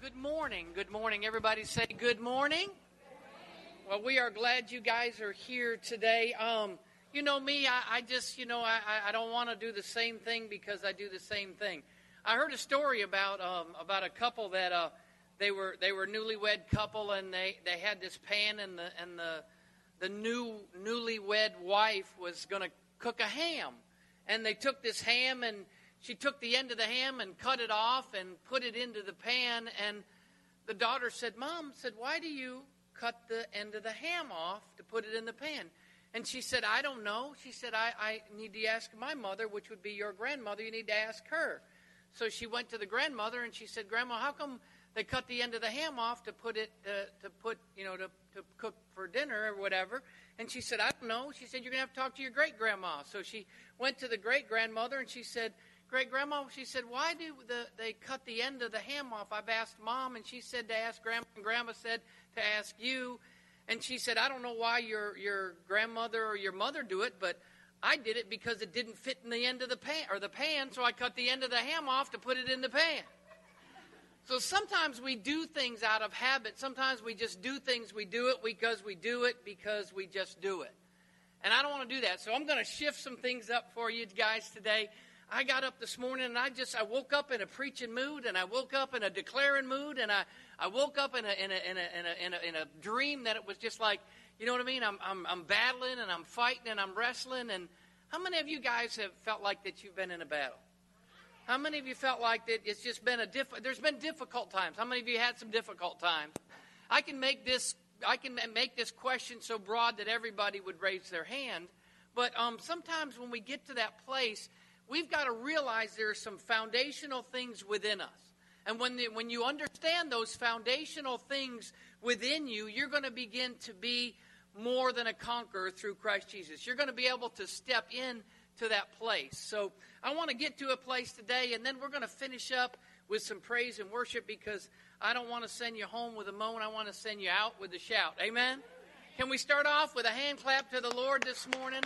good morning. Good morning. Everybody say good morning. Well, we are glad you guys are here today. Um, you know me, I, I just, you know, I, I don't want to do the same thing because I do the same thing. I heard a story about um, about a couple that uh, they were they were newlywed couple and they, they had this pan and the and the the new newlywed wife was going to cook a ham, and they took this ham and she took the end of the ham and cut it off and put it into the pan. And the daughter said, Mom, said, why do you cut the end of the ham off to put it in the pan? And she said, I don't know. She said, I, I need to ask my mother, which would be your grandmother. You need to ask her. So she went to the grandmother and she said, Grandma, how come they cut the end of the ham off to put it uh, to put you know to, to cook for dinner or whatever and she said i don't know she said you're going to have to talk to your great grandma so she went to the great grandmother and she said great grandma, she said, Why do the, they cut the end of the ham off? I've asked mom, and she said to ask grandma, and grandma said to ask you. And she said, I don't know why your, your grandmother or your mother do it, but I did it because it didn't fit in the end of the pan or the pan, so I cut the end of the ham off to put it in the pan. So sometimes we do things out of habit. Sometimes we just do things. We do it because we do it because we just do it. And I don't want to do that. So I'm going to shift some things up for you guys today. I got up this morning and I just I woke up in a preaching mood and I woke up in a declaring mood and I, I woke up in a in a, in a in a in a in a dream that it was just like you know what I mean I'm I'm I'm battling and I'm fighting and I'm wrestling and how many of you guys have felt like that you've been in a battle? How many of you felt like that it's just been a diff there's been difficult times. How many of you had some difficult times? I can make this I can make this question so broad that everybody would raise their hand, but um, sometimes when we get to that place we've got to realize there are some foundational things within us. And when, the, when you understand those foundational things within you, you're going to begin to be more than a conqueror through Christ Jesus. You're going to be able to step in to that place. So I want to get to a place today, and then we're going to finish up with some praise and worship because I don't want to send you home with a moan. I want to send you out with a shout. Amen? Can we start off with a hand clap to the Lord this morning?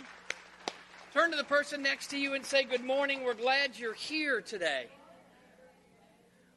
Turn to the person next to you and say, Good morning. We're glad you're here today.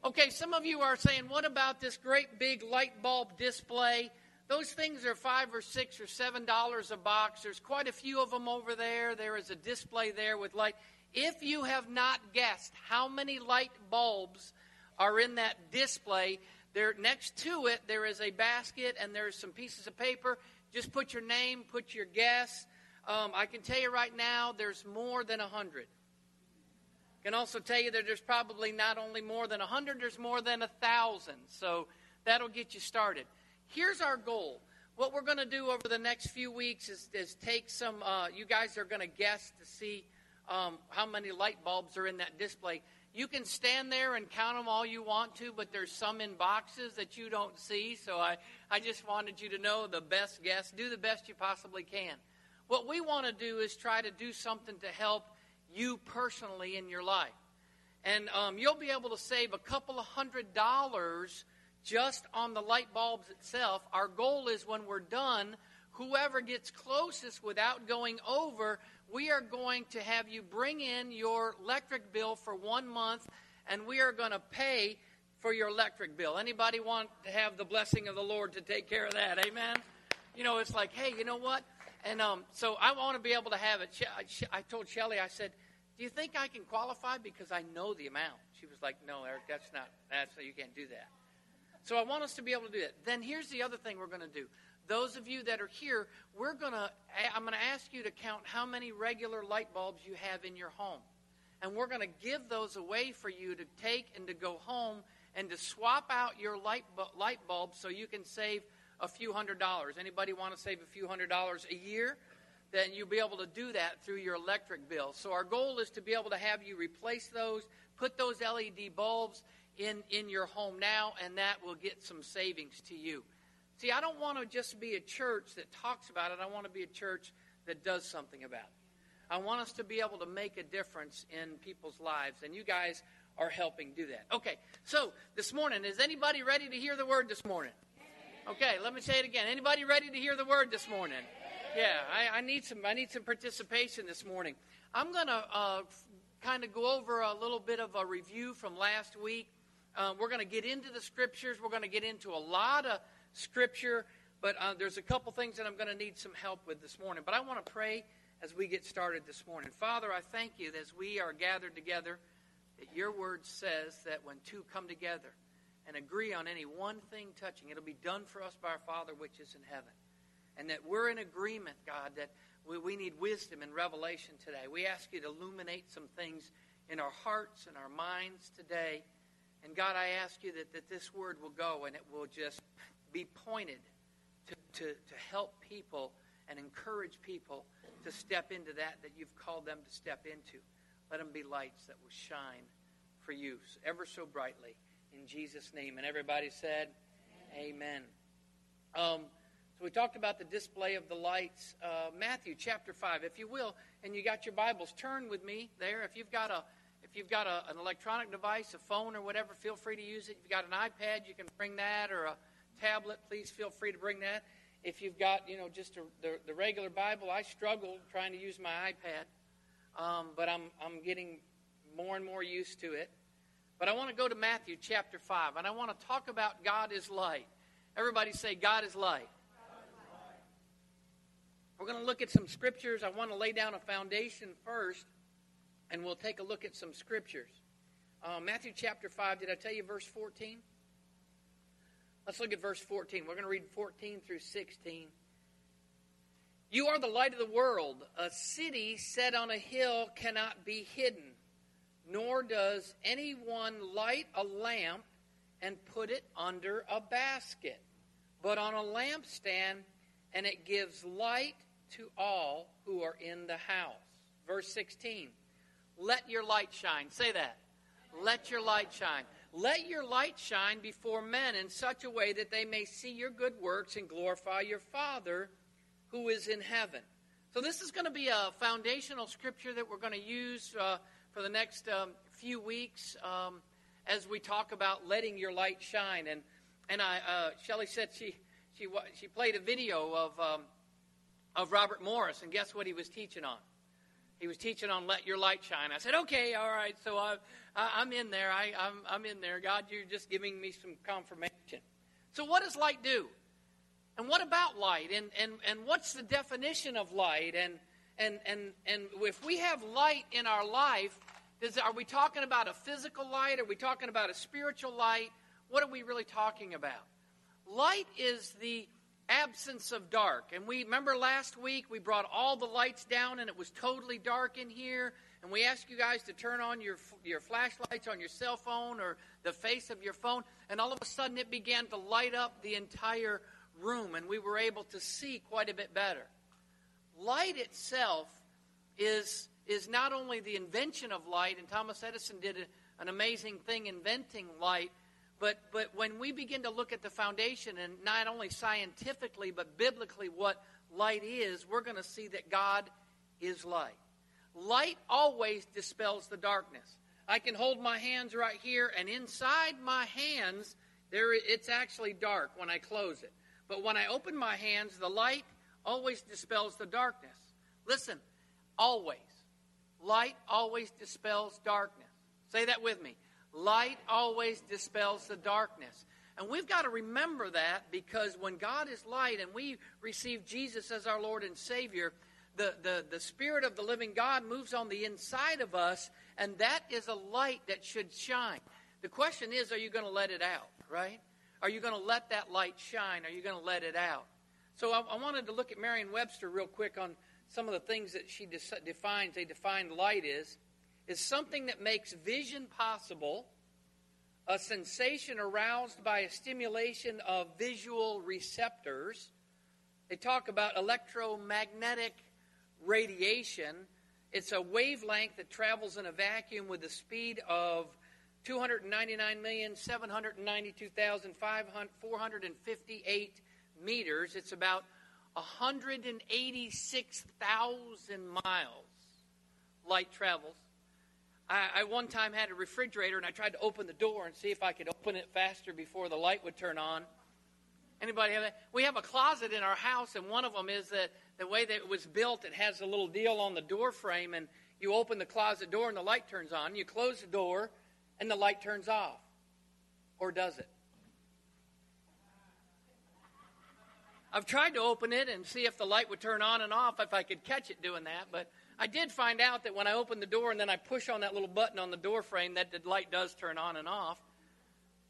Okay, some of you are saying, What about this great big light bulb display? Those things are five or six or seven dollars a box. There's quite a few of them over there. There is a display there with light. If you have not guessed how many light bulbs are in that display, there next to it there is a basket and there's some pieces of paper. Just put your name, put your guess, um, I can tell you right now, there's more than a 100. I can also tell you that there's probably not only more than a 100, there's more than a 1,000. So that'll get you started. Here's our goal. What we're going to do over the next few weeks is, is take some, uh, you guys are going to guess to see um, how many light bulbs are in that display. You can stand there and count them all you want to, but there's some in boxes that you don't see. So I, I just wanted you to know the best guess. Do the best you possibly can. What we want to do is try to do something to help you personally in your life. And um, you'll be able to save a couple of hundred dollars just on the light bulbs itself. Our goal is when we're done, whoever gets closest without going over, we are going to have you bring in your electric bill for one month, and we are going to pay for your electric bill. Anybody want to have the blessing of the Lord to take care of that? Amen. You know, it's like, hey, you know what? And um, so I want to be able to have it. I told Shelly, I said, "Do you think I can qualify because I know the amount?" She was like, "No, Eric, that's not. That's you can't do that." So I want us to be able to do that. Then here's the other thing we're going to do. Those of you that are here, we're going to. I'm going to ask you to count how many regular light bulbs you have in your home, and we're going to give those away for you to take and to go home and to swap out your light light bulbs so you can save a few hundred dollars. Anybody want to save a few hundred dollars a year? Then you'll be able to do that through your electric bill. So our goal is to be able to have you replace those, put those LED bulbs in, in your home now, and that will get some savings to you. See, I don't want to just be a church that talks about it. I want to be a church that does something about it. I want us to be able to make a difference in people's lives, and you guys are helping do that. Okay, so this morning, is anybody ready to hear the word this morning? Okay, let me say it again. Anybody ready to hear the word this morning? Yeah, I, I need some. I need some participation this morning. I'm to uh, kind of go over a little bit of a review from last week. Uh, we're going to get into the scriptures. We're going to get into a lot of scripture, but uh, there's a couple things that I'm going to need some help with this morning. But I want to pray as we get started this morning. Father, I thank you that as we are gathered together, that your word says that when two come together and agree on any one thing touching, it'll be done for us by our Father which is in heaven. And that we're in agreement, God, that we, we need wisdom and revelation today. We ask you to illuminate some things in our hearts and our minds today. And God, I ask you that, that this word will go and it will just be pointed to, to, to help people and encourage people to step into that that you've called them to step into. Let them be lights that will shine for you ever so brightly in Jesus' name. And everybody said, Amen. Amen. Um, so we talked about the display of the lights. Uh, Matthew chapter five, if you will, and you got your Bibles, turn with me there. If you've got a if you've got a, an electronic device, a phone or whatever, feel free to use it. If you've got an iPad, you can bring that, or a tablet, please feel free to bring that. If you've got, you know, just a, the, the regular Bible, I struggle trying to use my iPad, um, but I'm, I'm getting more and more used to it. But I want to go to Matthew chapter 5, and I want to talk about God is light. Everybody say, God is light. We're going to look at some scriptures. I want to lay down a foundation first, and we'll take a look at some scriptures. Uh, Matthew chapter 5, did I tell you verse 14? Let's look at verse 14. We're going to read 14 through 16. You are the light of the world. A city set on a hill cannot be hidden, nor does anyone light a lamp and put it under a basket, but on a lampstand, and it gives light to all who are in the house. Verse 16. Let your light shine. Say that. Let your light shine. Let your light shine before men in such a way that they may see your good works and glorify your Father who is in heaven. So, this is going to be a foundational scripture that we're going to use uh, for the next um, few weeks um, as we talk about letting your light shine. And, and I, uh, Shelley said she, she, she played a video of, um, of Robert Morris, and guess what he was teaching on? He was teaching on let your light shine. I said, okay, all right. So I, I, am in there. I, I'm, I'm in there. God, you're just giving me some confirmation. So what does light do? And what about light? And, and, and what's the definition of light? And, and, and, and if we have light in our life, does, are we talking about a physical light? Are we talking about a spiritual light? What are we really talking about? Light is the absence of dark. And we remember last week we brought all the lights down and it was totally dark in here. And we asked you guys to turn on your, your flashlights on your cell phone or the face of your phone. And all of a sudden it began to light up the entire room and we were able to see quite a bit better. Light itself is, is not only the invention of light, and Thomas Edison did a, an amazing thing inventing light, but, but when we begin to look at the foundation, and not only scientifically, but biblically, what light is, we're going to see that God is light. Light always dispels the darkness. I can hold my hands right here, and inside my hands, there it's actually dark when I close it. But when I open my hands, the light always dispels the darkness. Listen, always. Light always dispels darkness. Say that with me. Light always dispels the darkness. And we've got to remember that because when God is light and we receive Jesus as our Lord and Savior, the, the, the Spirit of the living God moves on the inside of us, and that is a light that should shine. The question is, are you going to let it out, right? Are you going to let that light shine? Are you going to let it out? So I, I wanted to look at Merriam Webster real quick on some of the things that she defines. They define light is is something that makes vision possible, a sensation aroused by a stimulation of visual receptors. They talk about electromagnetic radiation. It's a wavelength that travels in a vacuum with a speed of 299,792,458 meters. It's about 186,000 miles light travels. I, I one time had a refrigerator and I tried to open the door and see if I could open it faster before the light would turn on. Anybody have that? We have a closet in our house, and one of them is that the way that it was built, it has a little deal on the door frame, and you open the closet door and the light turns on. You close the door and the light turns off. Or does it? I've tried to open it and see if the light would turn on and off if I could catch it doing that, but I did find out that when I open the door and then I push on that little button on the door frame, that the light does turn on and off.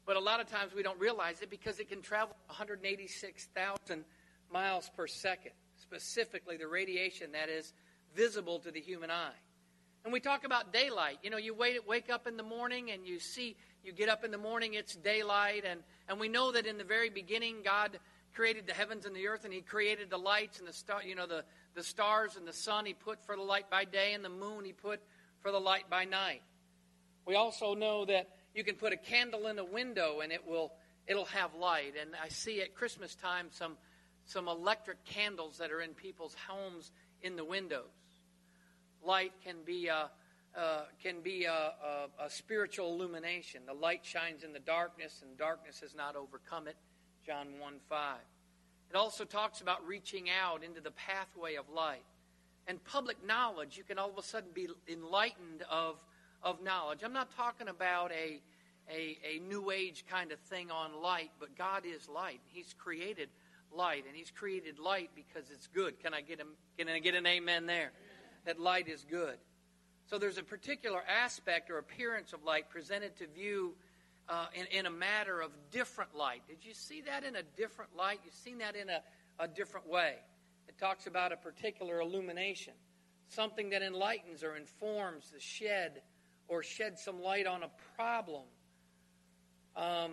But a lot of times we don't realize it because it can travel 186,000 miles per second, specifically the radiation that is visible to the human eye. And we talk about daylight. You know, you wait, wake up in the morning and you see, you get up in the morning, it's daylight. And, and we know that in the very beginning, God created the heavens and the earth, and He created the lights and the star, you know, the, the stars and the sun He put for the light by day, and the moon He put for the light by night. We also know that you can put a candle in a window and it will it'll have light. And I see at Christmas time some some electric candles that are in people's homes in the windows. Light can be a, uh, can be a, a, a spiritual illumination. The light shines in the darkness, and darkness has not overcome it. John 1 5. It also talks about reaching out into the pathway of light. And public knowledge, you can all of a sudden be enlightened of, of knowledge. I'm not talking about a, a, a new age kind of thing on light, but God is light. He's created light, and He's created light because it's good. Can I get, a, can I get an amen there? That light is good. So there's a particular aspect or appearance of light presented to view uh, in, in a matter of different light. Did you see that in a different light? You've seen that in a, a different way. It talks about a particular illumination, something that enlightens or informs the shed or shed some light on a problem. Um,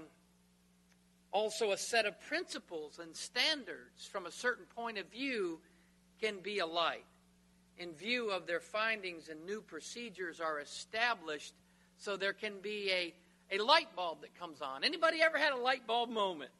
also, a set of principles and standards from a certain point of view can be a light. In view of their findings and new procedures are established, so there can be a a light bulb that comes on. Anybody ever had a light bulb moment?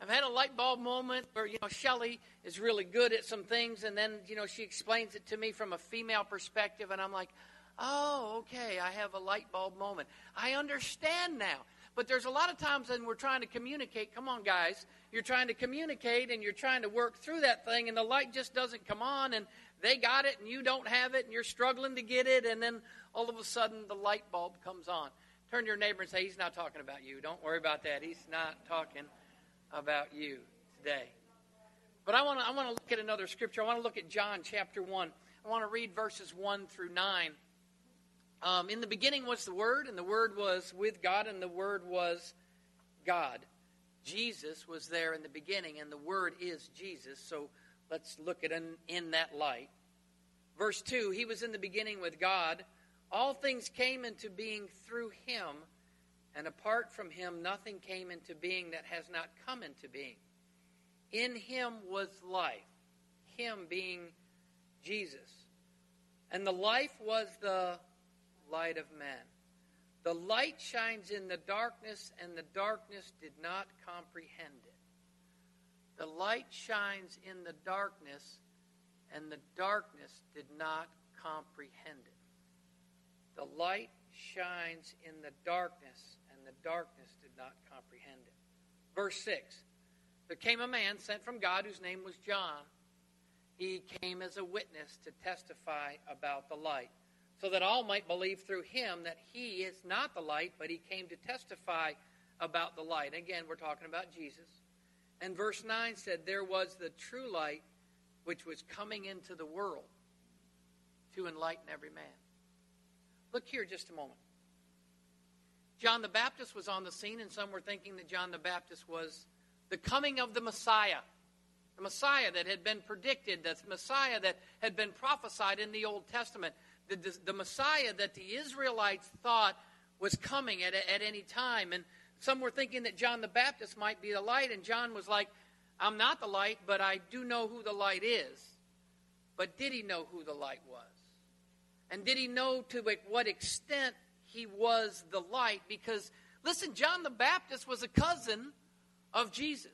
I've had a light bulb moment where, you know, Shelly is really good at some things, and then, you know, she explains it to me from a female perspective, and I'm like, oh, okay, I have a light bulb moment. I understand now. But there's a lot of times when we're trying to communicate. Come on, guys. You're trying to communicate and you're trying to work through that thing, and the light just doesn't come on, and they got it, and you don't have it, and you're struggling to get it, and then all of a sudden the light bulb comes on. Turn to your neighbor and say, He's not talking about you. Don't worry about that. He's not talking about you today. But I want to I want to look at another scripture. I want to look at John chapter 1. I want to read verses 1 through 9. Um, in the beginning was the Word, and the Word was with God, and the Word was God. Jesus was there in the beginning, and the Word is Jesus. So let's look at in, in that light. Verse 2 He was in the beginning with God. All things came into being through him, and apart from him, nothing came into being that has not come into being. In him was life, him being Jesus. And the life was the light of men. The light shines in the darkness, and the darkness did not comprehend it. The light shines in the darkness, and the darkness did not comprehend it. The light shines in the darkness, and the darkness did not comprehend it. Verse 6 There came a man sent from God whose name was John. He came as a witness to testify about the light, so that all might believe through him that he is not the light, but he came to testify about the light. Again, we're talking about Jesus. And verse 9 said, There was the true light which was coming into the world to enlighten every man. Look here just a moment. John the Baptist was on the scene, and some were thinking that John the Baptist was the coming of the Messiah. The Messiah that had been predicted, the Messiah that had been prophesied in the Old Testament, the, the, the Messiah that the Israelites thought was coming at, at any time. And some were thinking that John the Baptist might be the light, and John was like, I'm not the light, but I do know who the light is. But did he know who the light was? And did he know to what extent he was the light? Because, listen, John the Baptist was a cousin of Jesus.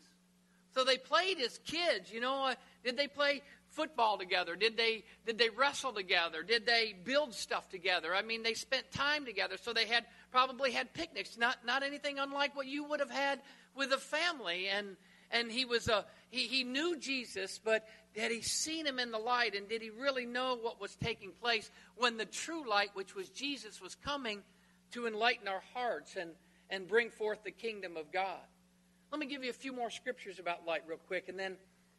So they played as kids. You know, uh, did they play football together? Did they did they wrestle together? Did they build stuff together? I mean, they spent time together. So they had probably had picnics. Not not anything unlike what you would have had with a family. And and he was a he, he knew Jesus, but had he seen him in the light and did he really know what was taking place when the true light, which was Jesus, was coming to enlighten our hearts? And, and bring forth the kingdom of God. Let me give you a few more scriptures about light, real quick, and then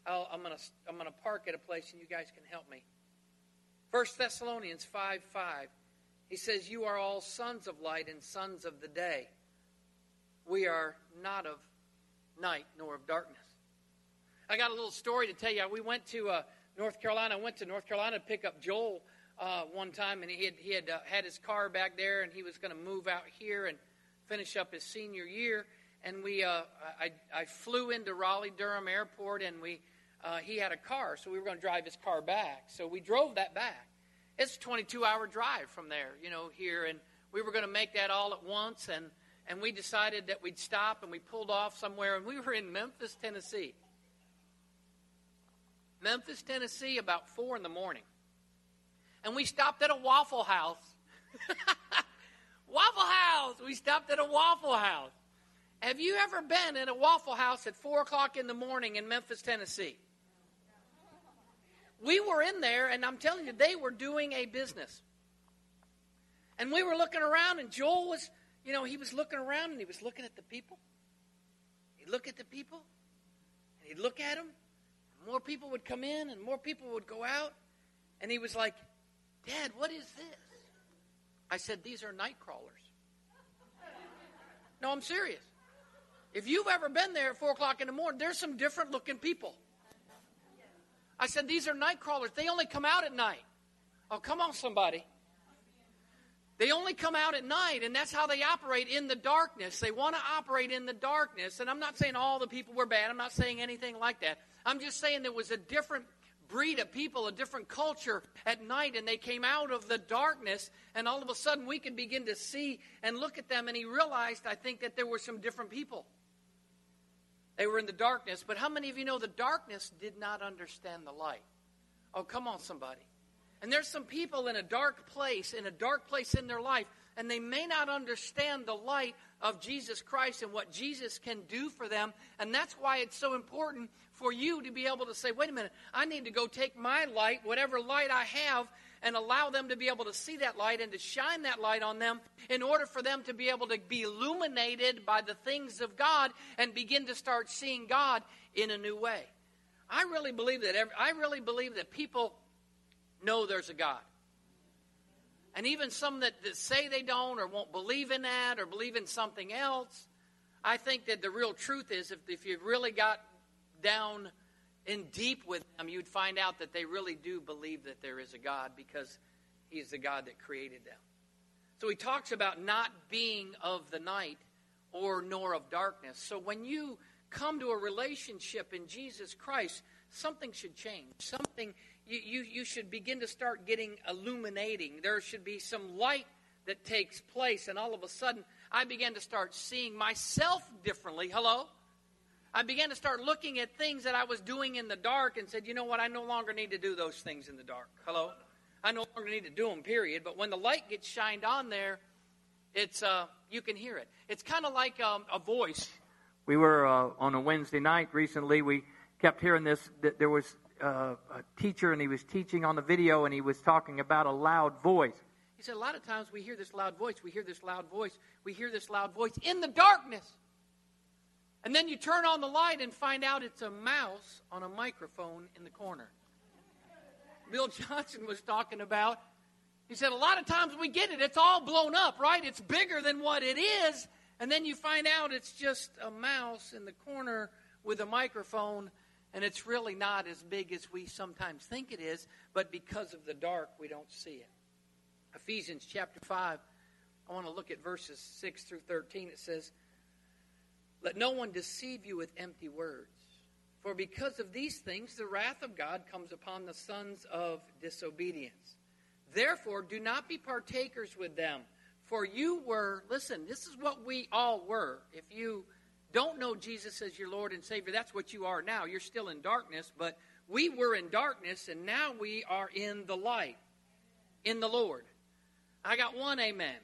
i am going to I'm to park at a place and you guys can help me. 1 Thessalonians 5 5. He says, You are all sons of light and sons of the day. We are not of night nor of darkness. I got a little story to tell you. We went to uh, North Carolina. I went to North Carolina to pick up Joel uh, one time, and he had, he had uh, had his car back there, and he was going to move out here and finish up his senior year. And we, uh, I, I flew into Raleigh Durham Airport, and we, uh, he had a car, so we were going to drive his car back. So we drove that back. It's a 22 hour drive from there, you know, here, and we were going to make that all at once, and and we decided that we'd stop, and we pulled off somewhere, and we were in Memphis, Tennessee. Memphis, Tennessee, about four in the morning and we stopped at a Waffle House. waffle House! We stopped at a Waffle House. Have you ever been in a Waffle House at 4 o'clock in the morning in Memphis, Tennessee? We were in there, and I'm telling you, they were doing a business. And we were looking around, and Joel was, you know, he was looking around and he was looking at the people. He'd look at the people, and he'd look at them. more people would come in, and more people would go out. And he was like, Dad, what is this? I said, These are night crawlers. No, I'm serious. If you've ever been there at 4 o'clock in the morning, there's some different looking people. I said, These are night crawlers. They only come out at night. Oh, come on, somebody. They only come out at night, and that's how they operate in the darkness. They want to operate in the darkness. And I'm not saying all the people were bad. I'm not saying anything like that. I'm just saying there was a different breed of people, a different culture at night, and they came out of the darkness, and all of a sudden we could begin to see and look at them, and he realized, I think, that there were some different people. They were in the darkness, but how many of you know the darkness did not understand the light? Oh, come on, somebody. And there's some people in a dark place, in a dark place in their life, and they may not understand the light of Jesus Christ and what Jesus can do for them. And that's why it's so important for you to be able to say, wait a minute, I need to go take my light, whatever light I have, and allow them to be able to see that light and to shine that light on them in order for them to be able to be illuminated by the things of God and begin to start seeing God in a new way. I really believe that every, I really believe that people know there's a God. And even some that, that say they don't or won't believe in that or believe in something else, I think that the real truth is if, if you really got down in deep with them, you'd find out that they really do believe that there is a God because He's the God that created them. So he talks about not being of the night or nor of darkness. So when you come to a relationship in Jesus Christ, something should change. Something you, you, you should begin to start getting illuminating. There should be some light that takes place, and all of a sudden, I began to start seeing myself differently. Hello? I began to start looking at things that I was doing in the dark and said, you know what, I no longer need to do those things in the dark. Hello? I no longer need to do them, period. But when the light gets shined on there, it's uh, you can hear it. It's kind of like um, a voice. We were uh, on a Wednesday night recently. We kept hearing this. That there was uh, a teacher, and he was teaching on the video, and he was talking about a loud voice. He said, a lot of times we hear this loud voice. We hear this loud voice. We hear this loud voice in the darkness. And then you turn on the light and find out it's a mouse on a microphone in the corner. Bill Johnson was talking about. He said, a lot of times we get it, it's all blown up, right? It's bigger than what it is. And then you find out it's just a mouse in the corner with a microphone, and it's really not as big as we sometimes think it is, but because of the dark, we don't see it. Ephesians chapter 5, I want to look at verses 6 through 13. It says, let no one deceive you with empty words. For because of these things, the wrath of God comes upon the sons of disobedience. Therefore, do not be partakers with them. For you were, listen, this is what we all were. If you don't know Jesus as your Lord and Savior, that's what you are now. You're still in darkness, but we were in darkness, and now we are in the light, in the Lord. I got one amen.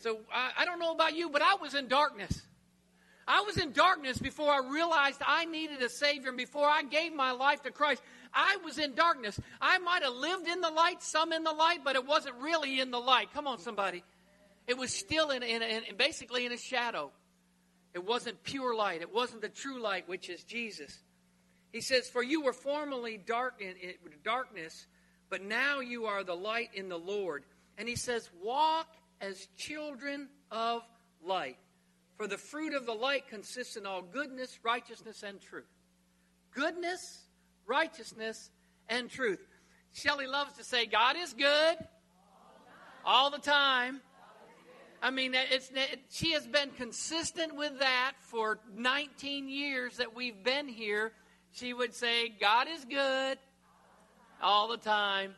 So I, I don't know about you, but I was in darkness. I was in darkness before I realized I needed a Savior and before I gave my life to Christ. I was in darkness. I might have lived in the light, some in the light, but it wasn't really in the light. Come on, somebody. It was still in, in, in basically in a shadow. It wasn't pure light. It wasn't the true light, which is Jesus. He says, "For you were formerly dark in, in darkness, but now you are the light in the Lord." And he says, "Walk as children of light, for the fruit of the light consists in all goodness, righteousness, and truth." Goodness, righteousness, and truth. Shelley loves to say, "God is good all the time." I mean, it's, it, she has been consistent with that for 19 years that we've been here. She would say, God is good all the time.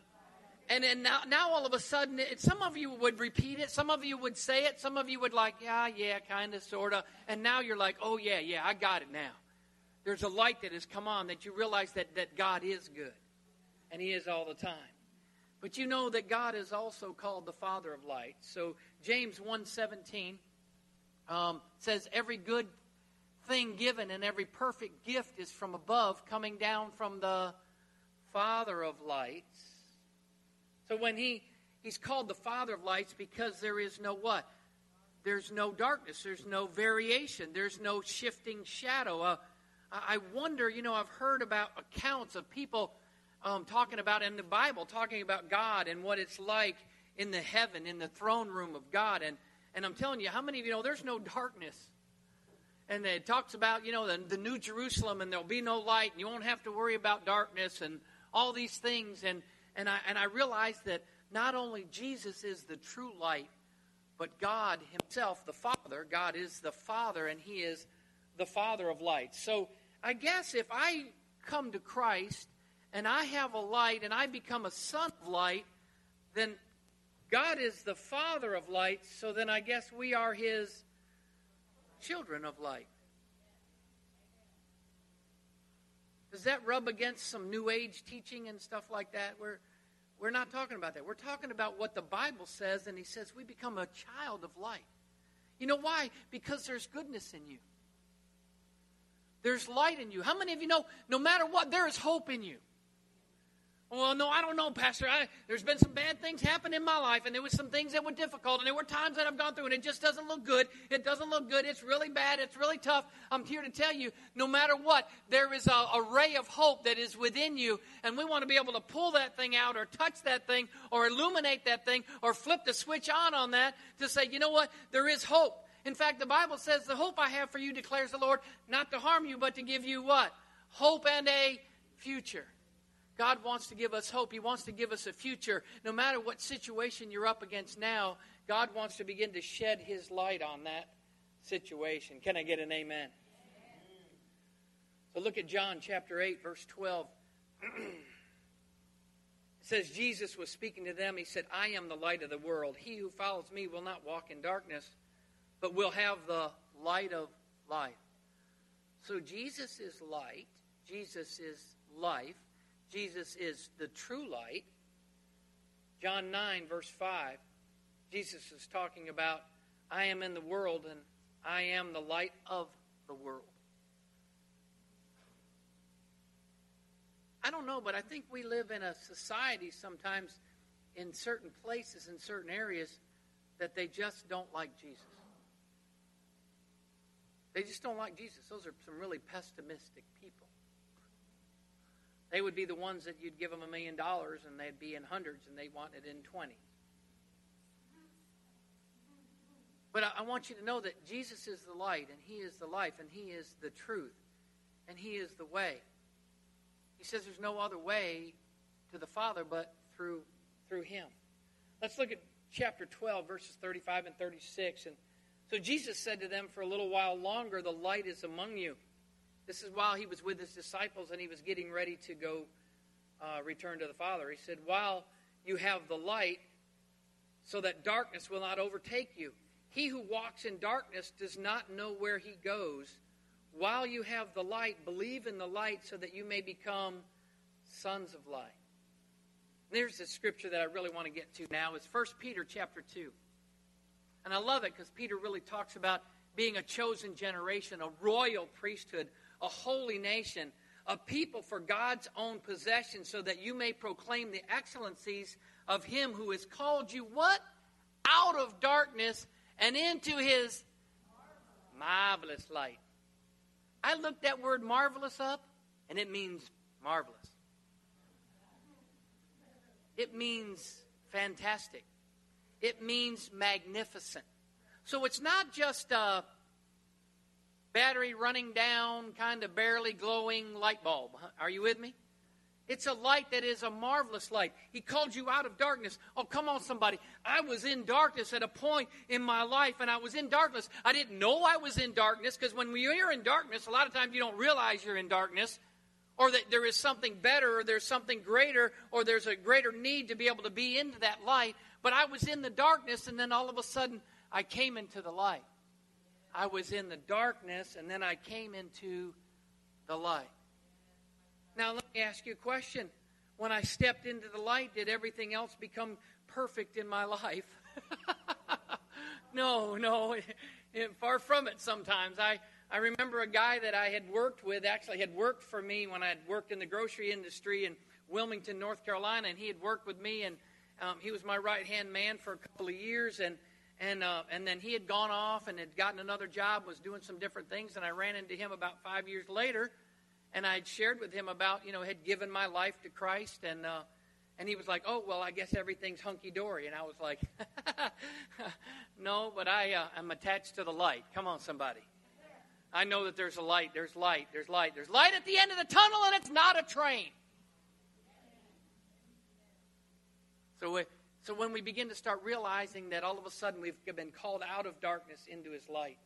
And then now, now all of a sudden, it, some of you would repeat it, some of you would say it, some of you would like, yeah, yeah, kind of, sort of. And now you're like, oh, yeah, yeah, I got it now. There's a light that has come on that you realize that, that God is good. And He is all the time. But you know that God is also called the Father of light. So James 1.17 um, says, Every good thing given and every perfect gift is from above, coming down from the Father of lights. So when he, he's called the Father of lights because there is no what? There's no darkness. There's no variation. There's no shifting shadow. Uh, I wonder, you know, I've heard about accounts of people um, talking about in the Bible, talking about God and what it's like in the heaven, in the throne room of God. And, and I'm telling you, how many of you know there's no darkness? And it talks about, you know, the, the New Jerusalem and there'll be no light and you won't have to worry about darkness and all these things. And, and, I, and I realized that not only Jesus is the true light, but God Himself, the Father, God is the Father and He is the Father of light. So I guess if I come to Christ and I have a light and I become a son of light, then God is the father of light, so then I guess we are his children of light. Does that rub against some new age teaching and stuff like that? We're, we're not talking about that. We're talking about what the Bible says, and he says we become a child of light. You know why? Because there's goodness in you. There's light in you. How many of you know no matter what, there is hope in you? Well, no, I don't know, Pastor. I, there's been some bad things happen in my life, and there was some things that were difficult, and there were times that I've gone through, and it just doesn't look good. It doesn't look good. It's really bad. It's really tough. I'm here to tell you, no matter what, there is a, a ray of hope that is within you, and we want to be able to pull that thing out, or touch that thing, or illuminate that thing, or flip the switch on on that to say, you know what? There is hope. In fact, the Bible says, "The hope I have for you," declares the Lord, not to harm you, but to give you what? Hope and a future. God wants to give us hope. He wants to give us a future. No matter what situation you're up against now, God wants to begin to shed His light on that situation. Can I get an amen? So look at John chapter 8, verse 12. it says, Jesus was speaking to them. He said, I am the light of the world. He who follows me will not walk in darkness, but will have the light of life. So Jesus is light. Jesus is life. Jesus is the true light. John 9, verse 5, Jesus is talking about, I am in the world and I am the light of the world. I don't know, but I think we live in a society sometimes in certain places, in certain areas, that they just don't like Jesus. They just don't like Jesus. Those are some really pessimistic people. They would be the ones that you'd give them a million dollars and they'd be in hundreds and they want it in 20. But I, want you to know that Jesus is the light and He is the life and He is the truth and He is the way. He says there's no other way to the Father but through, through Him. Let's look at chapter 12, verses 35 and 36. And so Jesus said to them, For a little while longer, the light is among you. This is while he was with his disciples and he was getting ready to go uh, return to the Father. He said, While you have the light, so that darkness will not overtake you. He who walks in darkness does not know where he goes. While you have the light, believe in the light so that you may become sons of light. There's a scripture that I really want to get to now. It's 1 Peter chapter 2. And I love it because Peter really talks about being a chosen generation, a royal priesthood, a holy nation, a people for God's own possession, so that you may proclaim the excellencies of him who has called you what? out of darkness and into his marvelous light. I looked that word marvelous up, and it means marvelous. It means fantastic. It means magnificent. So it's not just a battery running down, kind of barely glowing light bulb. Are you with me? It's a light that is a marvelous light. He called you out of darkness. Oh, come on, somebody. I was in darkness at a point in my life, and I was in darkness. I didn't know I was in darkness because when you're in darkness, a lot of times you don't realize you're in darkness or that there is something better or there's something greater or there's a greater need to be able to be into that light. But I was in the darkness, and then all of a sudden, I came into the light. I was in the darkness, and then I came into the light. Now, let me ask you a question. When I stepped into the light, did everything else become perfect in my life? no, no. It, it, far from it sometimes. I, I remember a guy that I had worked with, actually had worked for me when I had worked in the grocery industry in Wilmington, North Carolina, and he had worked with me, and um, he was my right hand man for a couple of years, and and uh, and then he had gone off and had gotten another job, was doing some different things, and I ran into him about five years later, and I had shared with him about, you know, had given my life to Christ, and uh, and he was like, "Oh, well, I guess everything's hunky dory," and I was like, "No, but I uh, I'm attached to the light. Come on, somebody." I know that there's a light. There's light. There's light. There's light at the end of the tunnel, and it's not a train. So, so when we begin to start realizing that all of a sudden we've been called out of darkness into His light,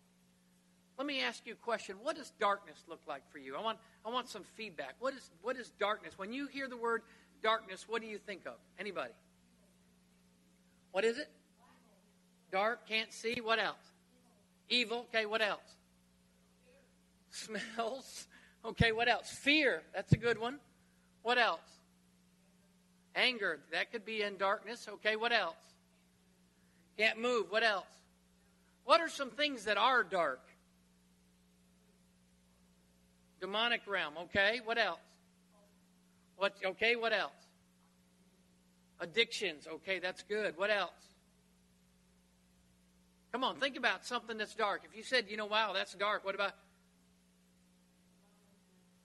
let me ask you a question. What does darkness look like for you? I want, I want some feedback. What is, what is darkness? When you hear the word darkness, what do you think of? Anybody? What is it? Dark, can't see. What else? Evil. Okay, what else? Smells. Okay, what else? Fear. That's a good one. What else? Anger. That could be in darkness. Okay, what else? Can't move. What else? What are some things that are dark? Demonic realm. Okay, what else? What okay, what else? Addictions. Okay, that's good. What else? Come on, think about something that's dark. If you said, you know, wow, that's dark, what about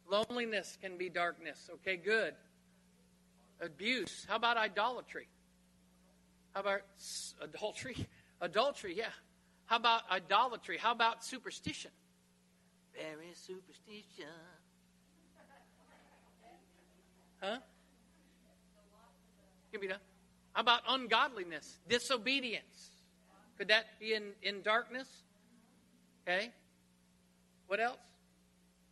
loneliness can be darkness. Okay, good. Abuse. How about idolatry? How about adultery? Adultery, yeah. How about idolatry? How about superstition? Very superstition. Huh? Give me that. How about ungodliness, disobedience? Could that be in, in darkness? Okay. What else?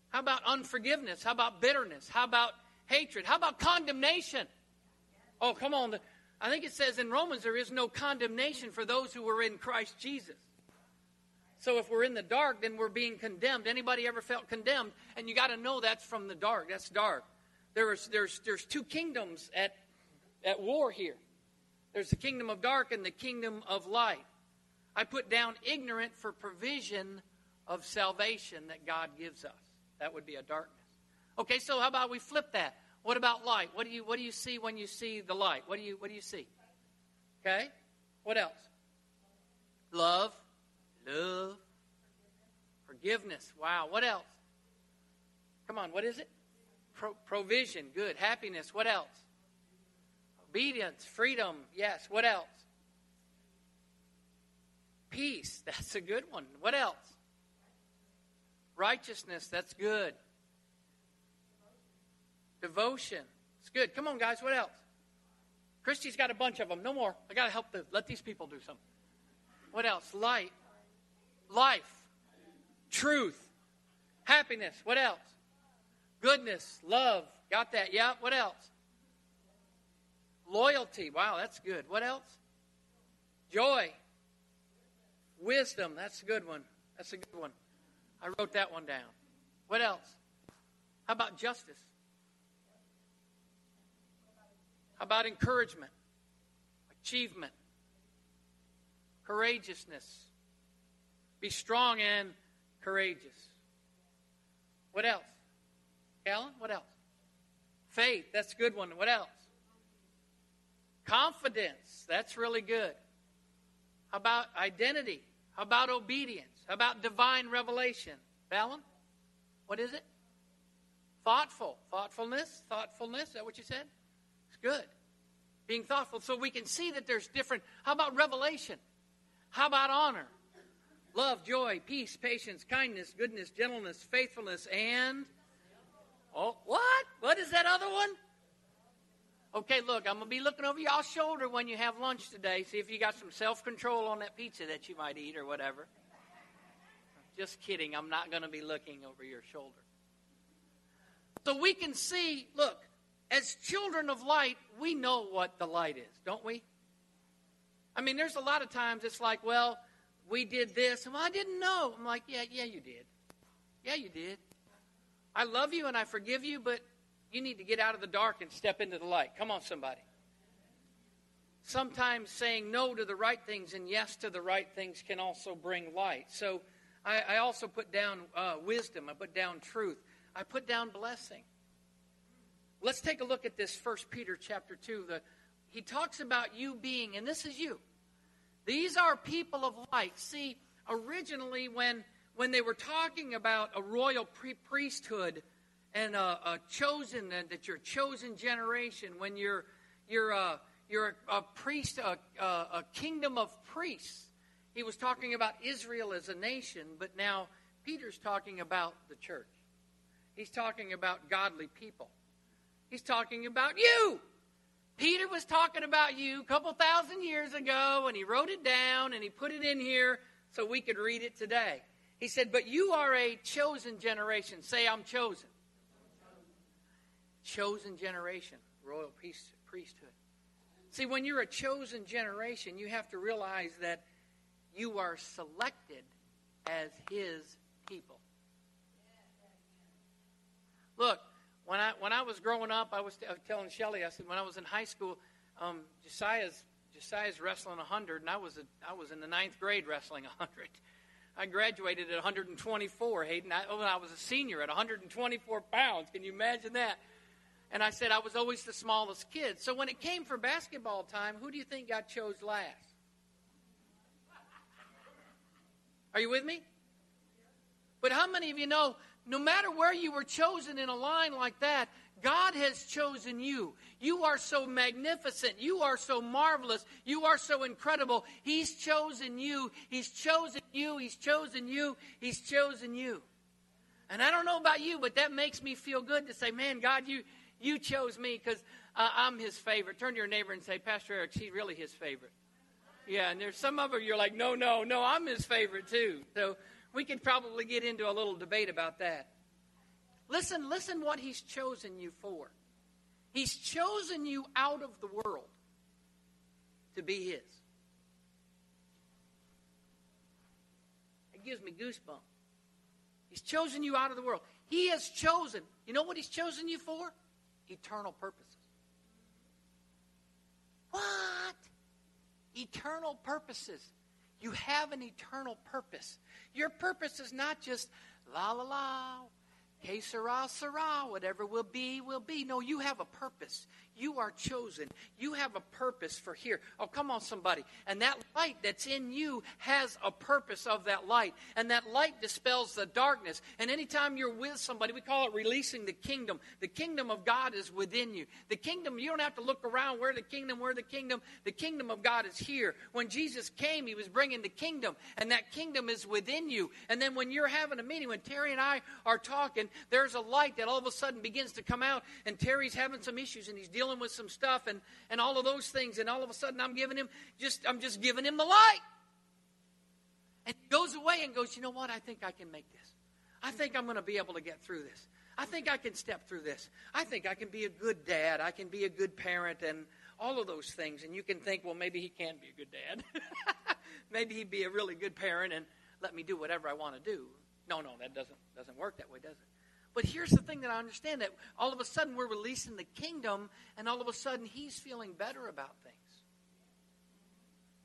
How about unforgiveness? How about bitterness? How about hatred? How about condemnation? Oh, come on. I think it says in Romans there is no condemnation for those who were in Christ Jesus. So if we're in the dark, then we're being condemned. Anybody ever felt condemned? And you got to know that's from the dark. That's dark. There's, there's, there's two kingdoms at, at war here. There's the kingdom of dark and the kingdom of light. I put down ignorant for provision of salvation that God gives us. That would be a darkness. Okay, so how about we flip that? What about light? What do you what do you see when you see the light? What do you what do you see? Okay? What else? Love. Love. Forgiveness. Wow. What else? Come on, what is it? Pro- provision. Good. Happiness. What else? Obedience. Freedom. Yes. What else? Peace. That's a good one. What else? Righteousness. That's good. Devotion. It's good. Come on, guys. What else? Christy's got a bunch of them. No more. I got to help the, let these people do something. What else? Light. Life. Truth. Happiness. What else? Goodness. Love. Got that? Yeah. What else? Loyalty. Wow, that's good. What else? Joy. Wisdom. That's a good one. That's a good one. I wrote that one down. What else? How about justice? How about encouragement, achievement, courageousness? Be strong and courageous. What else? Alan, what else? Faith, that's a good one. What else? Confidence, that's really good. How about identity? How about obedience? How about divine revelation? Fallon? What is it? Thoughtful. Thoughtfulness? Thoughtfulness? Is that what you said? Good. Being thoughtful so we can see that there's different. How about revelation? How about honor? Love, joy, peace, patience, kindness, goodness, gentleness, faithfulness, and. Oh, what? What is that other one? Okay, look, I'm going to be looking over y'all's shoulder when you have lunch today. See if you got some self control on that pizza that you might eat or whatever. Just kidding. I'm not going to be looking over your shoulder. So we can see, look, as children of light, we know what the light is, don't we? I mean, there's a lot of times it's like, well, we did this, and well, I didn't know. I'm like, yeah, yeah, you did. Yeah, you did. I love you and I forgive you, but you need to get out of the dark and step into the light. Come on, somebody. Sometimes saying no to the right things and yes to the right things can also bring light. So I, I also put down uh, wisdom. I put down truth. I put down blessing. Let's take a look at this First Peter chapter 2. The, he talks about you being, and this is you. These are people of light. See, originally when when they were talking about a royal priesthood and a, a chosen and that you're chosen generation, when you're you're a, you're a, a priest, a, a kingdom of priests. He was talking about Israel as a nation, but now Peter's talking about the church. He's talking about godly people. He's talking about you. Peter was talking about you a couple thousand years ago, and he wrote it down and he put it in here so we could read it today. He said, But you are a chosen generation. Say, I'm chosen. Chosen generation, royal priesthood. See, when you're a chosen generation, you have to realize that you are selected as his people. Look, when I when I was growing up, I was, t- I was telling Shelly, I said when I was in high school, um, Josiah's Josiah's wrestling 100, and I was a, I was in the ninth grade wrestling 100. I graduated at 124, Hayden. I, oh, I was a senior at 124 pounds. Can you imagine that? And I said I was always the smallest kid. So when it came for basketball time, who do you think got chose last? Are you with me? But how many of you know no matter where you were chosen in a line like that, God has chosen you. You are so magnificent. You are so marvelous. You are so incredible. He's chosen you. He's chosen you. He's chosen you. He's chosen you. And I don't know about you, but that makes me feel good to say, man, God, you, you chose me because uh, I'm his favorite. Turn to your neighbor and say, Pastor Eric, he's really his favorite. Yeah, and there's some of you you're like, no, no, no, I'm his favorite too. So we could probably get into a little debate about that. Listen, listen what he's chosen you for. He's chosen you out of the world to be his. It gives me goosebumps. He's chosen you out of the world. He has chosen. You know what he's chosen you for? Eternal purposes. What? Eternal purposes. You have an eternal purpose. Your purpose is not just la la la, que sera, sera, whatever will be, will be. No, you have a purpose. You are chosen. You have a purpose for here. Oh, come on, somebody. And that light that's in you has a purpose of that light. And that light dispels the darkness. And anytime you're with somebody, we call it releasing the kingdom. The kingdom of God is within you. The kingdom, you don't have to look around where the kingdom, where the kingdom. The kingdom of God is here. When Jesus came, he was bringing the kingdom. And that kingdom is within you. And then when you're having a meeting, when Terry and I are talking, there's a light that all of a sudden begins to come out. And Terry's having some issues and he's dealing dealing with some stuff and, and all of those things, and all of a sudden I'm giving him just I'm just giving him the light. And he goes away and goes, you know what? I think I can make this. I think I'm going to be able to get through this. I think I can step through this. I think I can be a good dad. I can be a good parent and all of those things. And you can think, well, maybe he can be a good dad. maybe he'd be a really good parent and let me do whatever I want to do. No, no, that doesn't doesn't work that way, does it? But here's the thing that I understand that all of a sudden we're releasing the kingdom, and all of a sudden he's feeling better about things.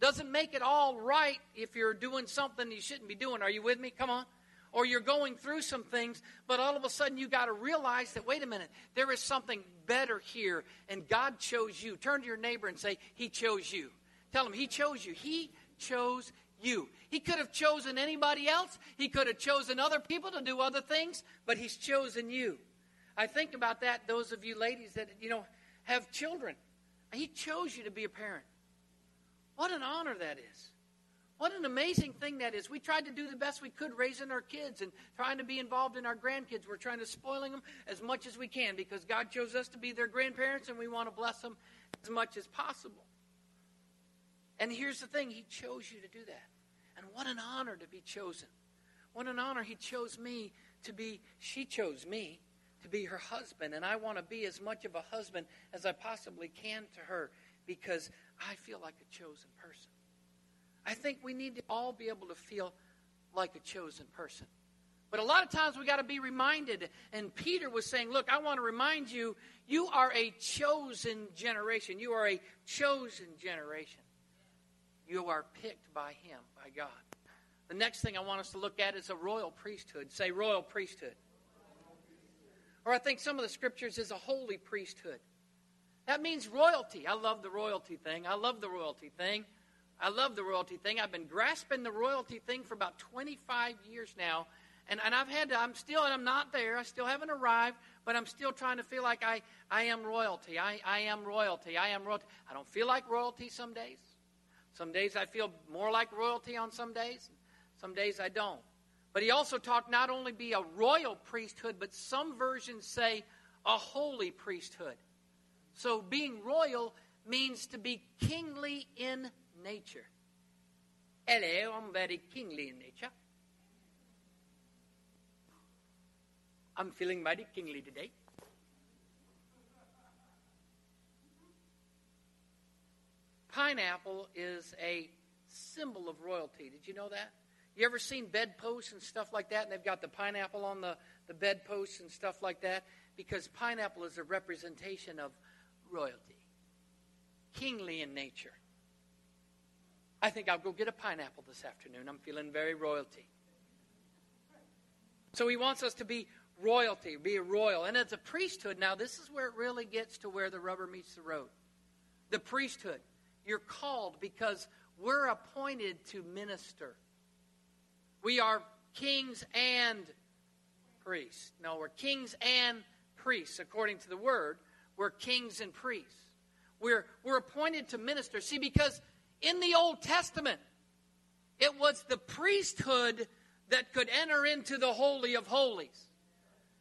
Doesn't make it all right if you're doing something you shouldn't be doing. Are you with me? Come on. Or you're going through some things, but all of a sudden you got to realize that, wait a minute, there is something better here, and God chose you. Turn to your neighbor and say, He chose you. Tell him, He chose you. He chose you. He could have chosen anybody else. He could have chosen other people to do other things, but he's chosen you. I think about that, those of you ladies that, you know, have children. He chose you to be a parent. What an honor that is. What an amazing thing that is. We tried to do the best we could raising our kids and trying to be involved in our grandkids. We're trying to spoiling them as much as we can because God chose us to be their grandparents and we want to bless them as much as possible. And here's the thing He chose you to do that. And what an honor to be chosen. What an honor He chose me to be, she chose me to be her husband. And I want to be as much of a husband as I possibly can to her because I feel like a chosen person. I think we need to all be able to feel like a chosen person. But a lot of times we got to be reminded. And Peter was saying, Look, I want to remind you, you are a chosen generation. You are a chosen generation. You are picked by Him, by God. The next thing I want us to look at is a royal priesthood. Say, royal priesthood. Or I think some of the scriptures is a holy priesthood. That means royalty. I love the royalty thing. I love the royalty thing. I love the royalty thing. I've been grasping the royalty thing for about 25 years now. And, and I've had to, I'm still, and I'm not there. I still haven't arrived, but I'm still trying to feel like I, I am royalty. I, I am royalty. I am royalty. I don't feel like royalty some days. Some days I feel more like royalty on some days. Some days I don't. But he also talked not only be a royal priesthood, but some versions say a holy priesthood. So being royal means to be kingly in nature. Hello, er I'm very kingly in nature. I'm feeling mighty kingly today. Pineapple is a symbol of royalty. Did you know that? You ever seen bedposts and stuff like that? And they've got the pineapple on the, the bedposts and stuff like that? Because pineapple is a representation of royalty, kingly in nature. I think I'll go get a pineapple this afternoon. I'm feeling very royalty. So he wants us to be royalty, be royal. And as a priesthood, now this is where it really gets to where the rubber meets the road. The priesthood. You're called because we're appointed to minister. We are kings and priests. No, we're kings and priests according to the word. We're kings and priests. We're, we're appointed to minister. See, because in the Old Testament, it was the priesthood that could enter into the Holy of Holies.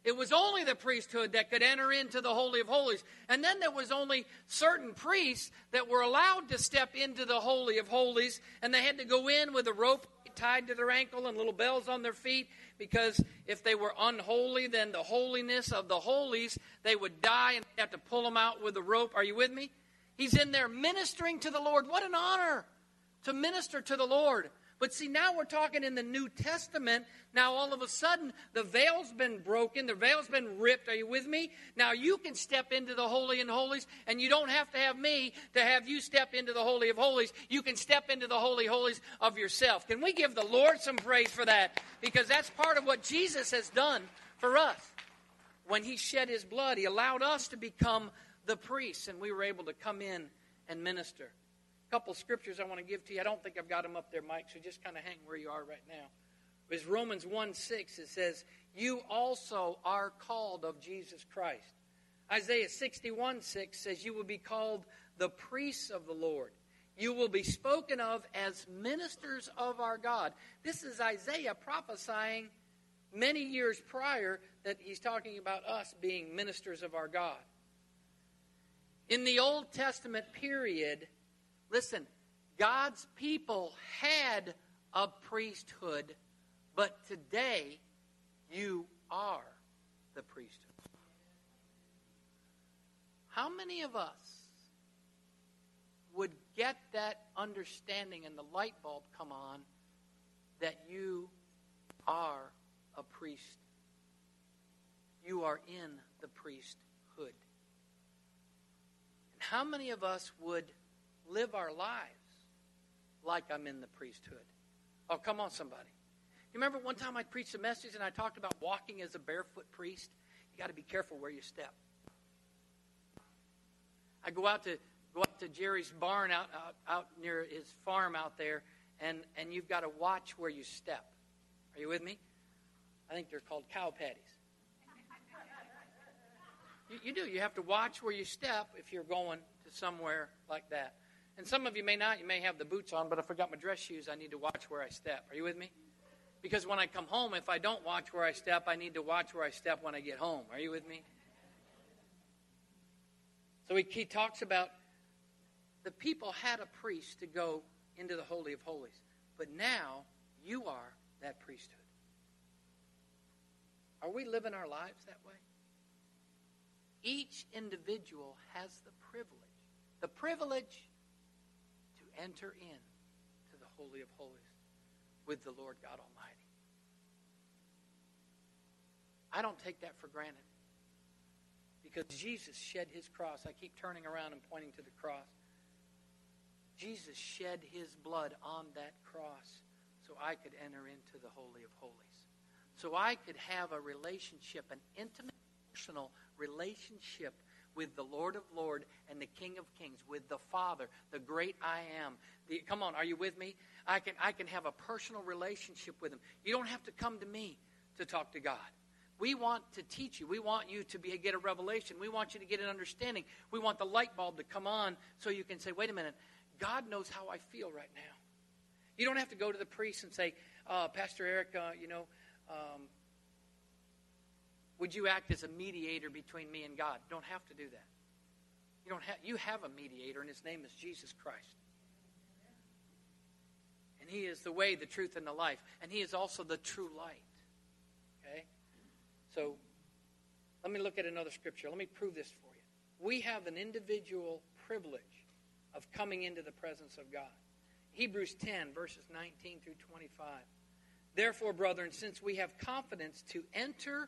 It was only the priesthood that could enter into the Holy of Holies. And then there was only certain priests that were allowed to step into the Holy of Holies, and they had to go in with a rope tied to their ankle and little bells on their feet, because if they were unholy, then the holiness of the holies, they would die and have to pull them out with a rope. Are you with me? He's in there ministering to the Lord. What an honor to minister to the Lord. But see, now we're talking in the New Testament. Now, all of a sudden, the veil's been broken, the veil's been ripped. Are you with me? Now, you can step into the Holy and Holies, and you don't have to have me to have you step into the Holy of Holies. You can step into the Holy Holies of yourself. Can we give the Lord some praise for that? Because that's part of what Jesus has done for us. When He shed His blood, He allowed us to become the priests, and we were able to come in and minister. Couple scriptures I want to give to you. I don't think I've got them up there, Mike, so just kind of hang where you are right now. It's Romans 1 6. It says, You also are called of Jesus Christ. Isaiah 61 6 says, You will be called the priests of the Lord. You will be spoken of as ministers of our God. This is Isaiah prophesying many years prior that he's talking about us being ministers of our God. In the Old Testament period, listen, God's people had a priesthood, but today you are the priesthood. How many of us would get that understanding and the light bulb come on that you are a priest? You are in the priesthood. And How many of us would live our lives like I'm in the priesthood? Oh, come on, somebody. You remember one time I preached a message and I talked about walking as a barefoot priest? You got to be careful where you step. I go out to go out to Jerry's barn out, out out near his farm out there, and, and you've got to watch where you step. Are you with me? I think they're called cow patties. You, you do. You have to watch where you step if you're going to somewhere like that. And some of you may not. You may have the boots on, but I forgot my dress shoes, I need to watch where I step. Are you with me? Because when I come home, if I don't watch where I step, I need to watch where I step when I get home. Are you with me? So he, he talks about the people had a priest to go into the Holy of Holies, but now you are that priesthood. Are we living our lives that way? Each individual has the privilege, the privilege enter in to the Holy of Holies with the Lord God Almighty. I don't take that for granted because Jesus shed his cross. I keep turning around and pointing to the cross. Jesus shed his blood on that cross so I could enter into the Holy of Holies. So I could have a relationship, an intimate, personal relationship with the Lord of Lord and the King of Kings, with the Father, the great I am. The, come on, are you with me? I can, I can have a personal relationship with Him. You don't have to come to me to talk to God. We want to teach you. We want you to be, get a revelation. We want you to get an understanding. We want the light bulb to come on so you can say, wait a minute, God knows how I feel right now. You don't have to go to the priest and say, uh, Pastor Eric, uh, you know, um, would you act as a mediator between me and God? Don't have to do that. You don't have you have a mediator, and his name is Jesus Christ. And he is the way, the truth, and the life. And he is also the true light. Okay? So let me look at another scripture. Let me prove this for you. We have an individual privilege of coming into the presence of God. Hebrews 10, verses 19 through 25. Therefore, brethren, since we have confidence to enter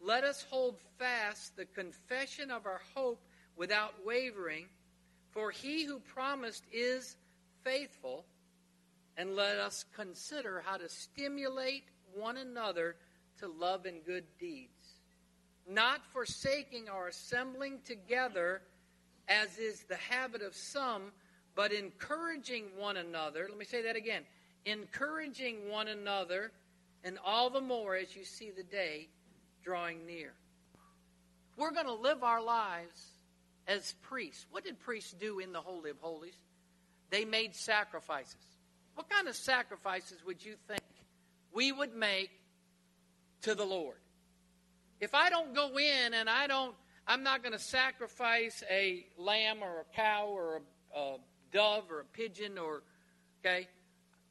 let us hold fast the confession of our hope without wavering. For he who promised is faithful. And let us consider how to stimulate one another to love and good deeds, not forsaking our assembling together, as is the habit of some, but encouraging one another. Let me say that again encouraging one another, and all the more as you see the day drawing near. We're going to live our lives as priests. What did priests do in the Holy of Holies? They made sacrifices. What kind of sacrifices would you think we would make to the Lord? If I don't go in and I don't, I'm not going to sacrifice a lamb or a cow or a, a dove or a pigeon or, okay?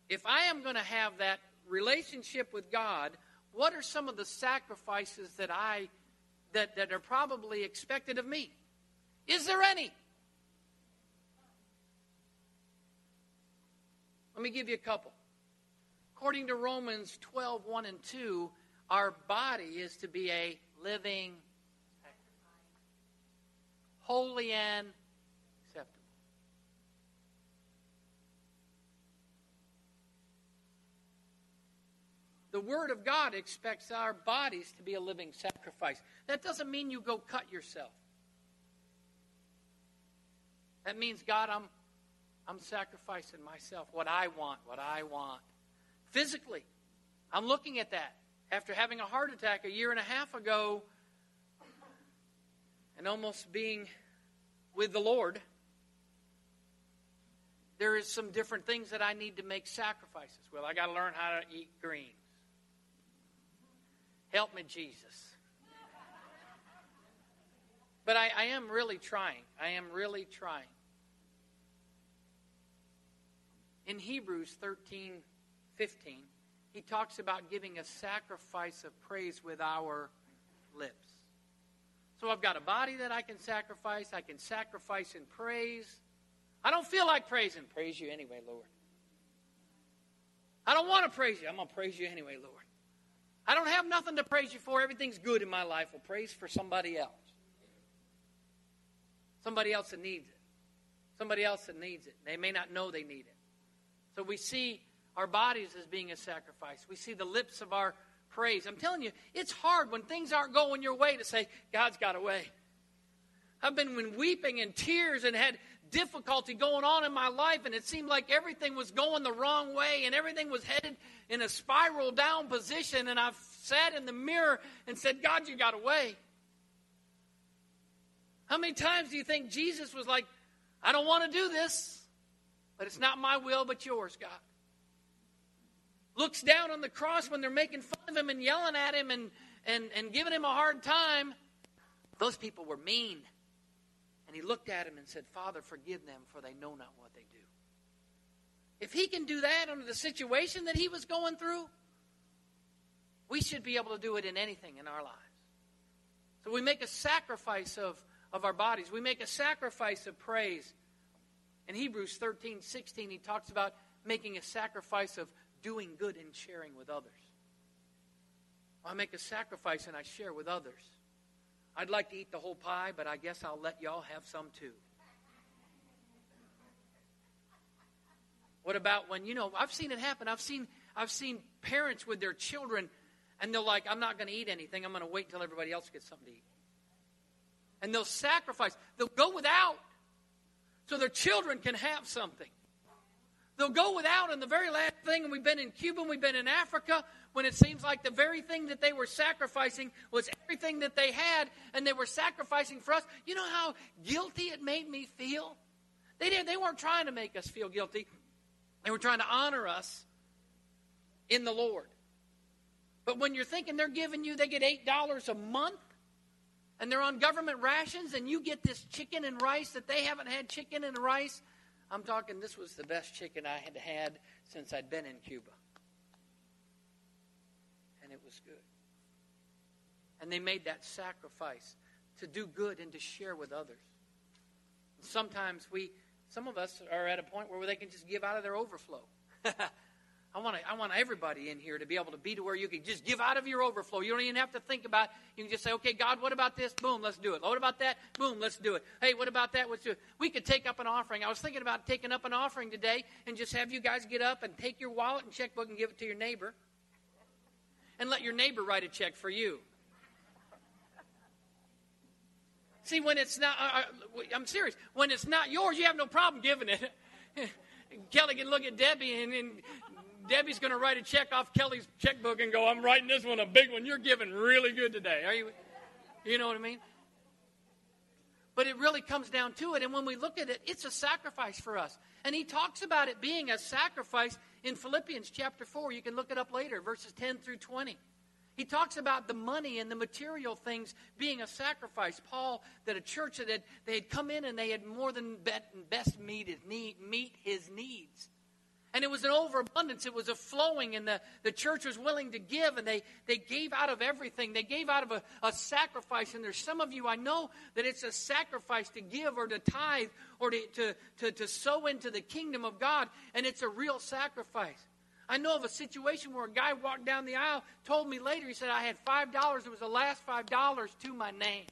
If I am going to have that relationship with God, what are some of the sacrifices that I that, that are probably expected of me? Is there any? Let me give you a couple. According to Romans 12, 1 and 2, our body is to be a living, holy and The Word of God expects our bodies to be a living sacrifice. That doesn't mean you go cut yourself. That means, God, I'm, I'm sacrificing myself, what I want, what I want. Physically, I'm looking at that. After having a heart attack a year and a half ago and almost being with the Lord, there is some different things that I need to make sacrifices. Well, I got to learn how to eat greens. Help me, Jesus. But I, I am really trying. I am really trying. In Hebrews 13 15, he talks about giving a sacrifice of praise with our lips. So I've got a body that I can sacrifice. I can sacrifice in praise. I don't feel like praising. Praise you anyway, Lord. I don't want to praise you. I'm going to praise you anyway, Lord. I don't have nothing to praise you for. Everything's good in my life. Well, praise for somebody else. Somebody else that needs it. Somebody else that needs it. They may not know they need it. So we see our bodies as being a sacrifice. We see the lips of our praise. I'm telling you, it's hard when things aren't going your way to say, God's got a way. I've been weeping and tears and had difficulty going on in my life, and it seemed like everything was going the wrong way and everything was headed in a spiral down position. And I've sat in the mirror and said, God, you got away. How many times do you think Jesus was like, I don't want to do this, but it's not my will, but yours, God? Looks down on the cross when they're making fun of him and yelling at him and, and, and giving him a hard time. Those people were mean. And he looked at him and said, Father, forgive them, for they know not what they do. If he can do that under the situation that he was going through, we should be able to do it in anything in our lives. So we make a sacrifice of, of our bodies, we make a sacrifice of praise. In Hebrews 13 16, he talks about making a sacrifice of doing good and sharing with others. I make a sacrifice and I share with others. I'd like to eat the whole pie, but I guess I'll let y'all have some too. What about when, you know, I've seen it happen. I've seen, I've seen parents with their children, and they're like, I'm not going to eat anything. I'm going to wait until everybody else gets something to eat. And they'll sacrifice. They'll go without so their children can have something. They'll go without, and the very last thing, and we've been in Cuba, and we've been in Africa, when it seems like the very thing that they were sacrificing was everything that they had, and they were sacrificing for us. You know how guilty it made me feel? They, didn't, they weren't trying to make us feel guilty. They were trying to honor us in the Lord. But when you're thinking they're giving you, they get $8 a month and they're on government rations and you get this chicken and rice that they haven't had chicken and rice, I'm talking this was the best chicken I had had since I'd been in Cuba. And it was good. And they made that sacrifice to do good and to share with others. Sometimes we some of us are at a point where they can just give out of their overflow. I want, to, I want everybody in here to be able to be to where you can just give out of your overflow. You don't even have to think about You can just say, okay, God, what about this? Boom, let's do it. What about that? Boom, let's do it. Hey, what about that? Let's do it. We could take up an offering. I was thinking about taking up an offering today and just have you guys get up and take your wallet and checkbook and give it to your neighbor. And let your neighbor write a check for you. See, when it's not, uh, uh I'm serious. When it's not yours, you have no problem giving it. Kelly can look at Debbie, and, and Debbie's going to write a check off Kelly's checkbook and go, I'm writing this one a big one. You're giving really good today. Are you? You know what I mean? But it really comes down to it. And when we look at it, it's a sacrifice for us. And he talks about it being a sacrifice in Philippians chapter 4. You can look it up later, verses 10 through 20. He talks about the money and the material things being a sacrifice. Paul, that a church that had, they had come in and they had more than best meet his, need, meet his needs. And it was an overabundance. It was a flowing, and the, the church was willing to give, and they, they gave out of everything. They gave out of a, a sacrifice. And there's some of you, I know that it's a sacrifice to give or to tithe or to, to, to, to sow into the kingdom of God, and it's a real sacrifice. I know of a situation where a guy walked down the aisle, told me later, he said, I had $5. It was the last $5 to my name.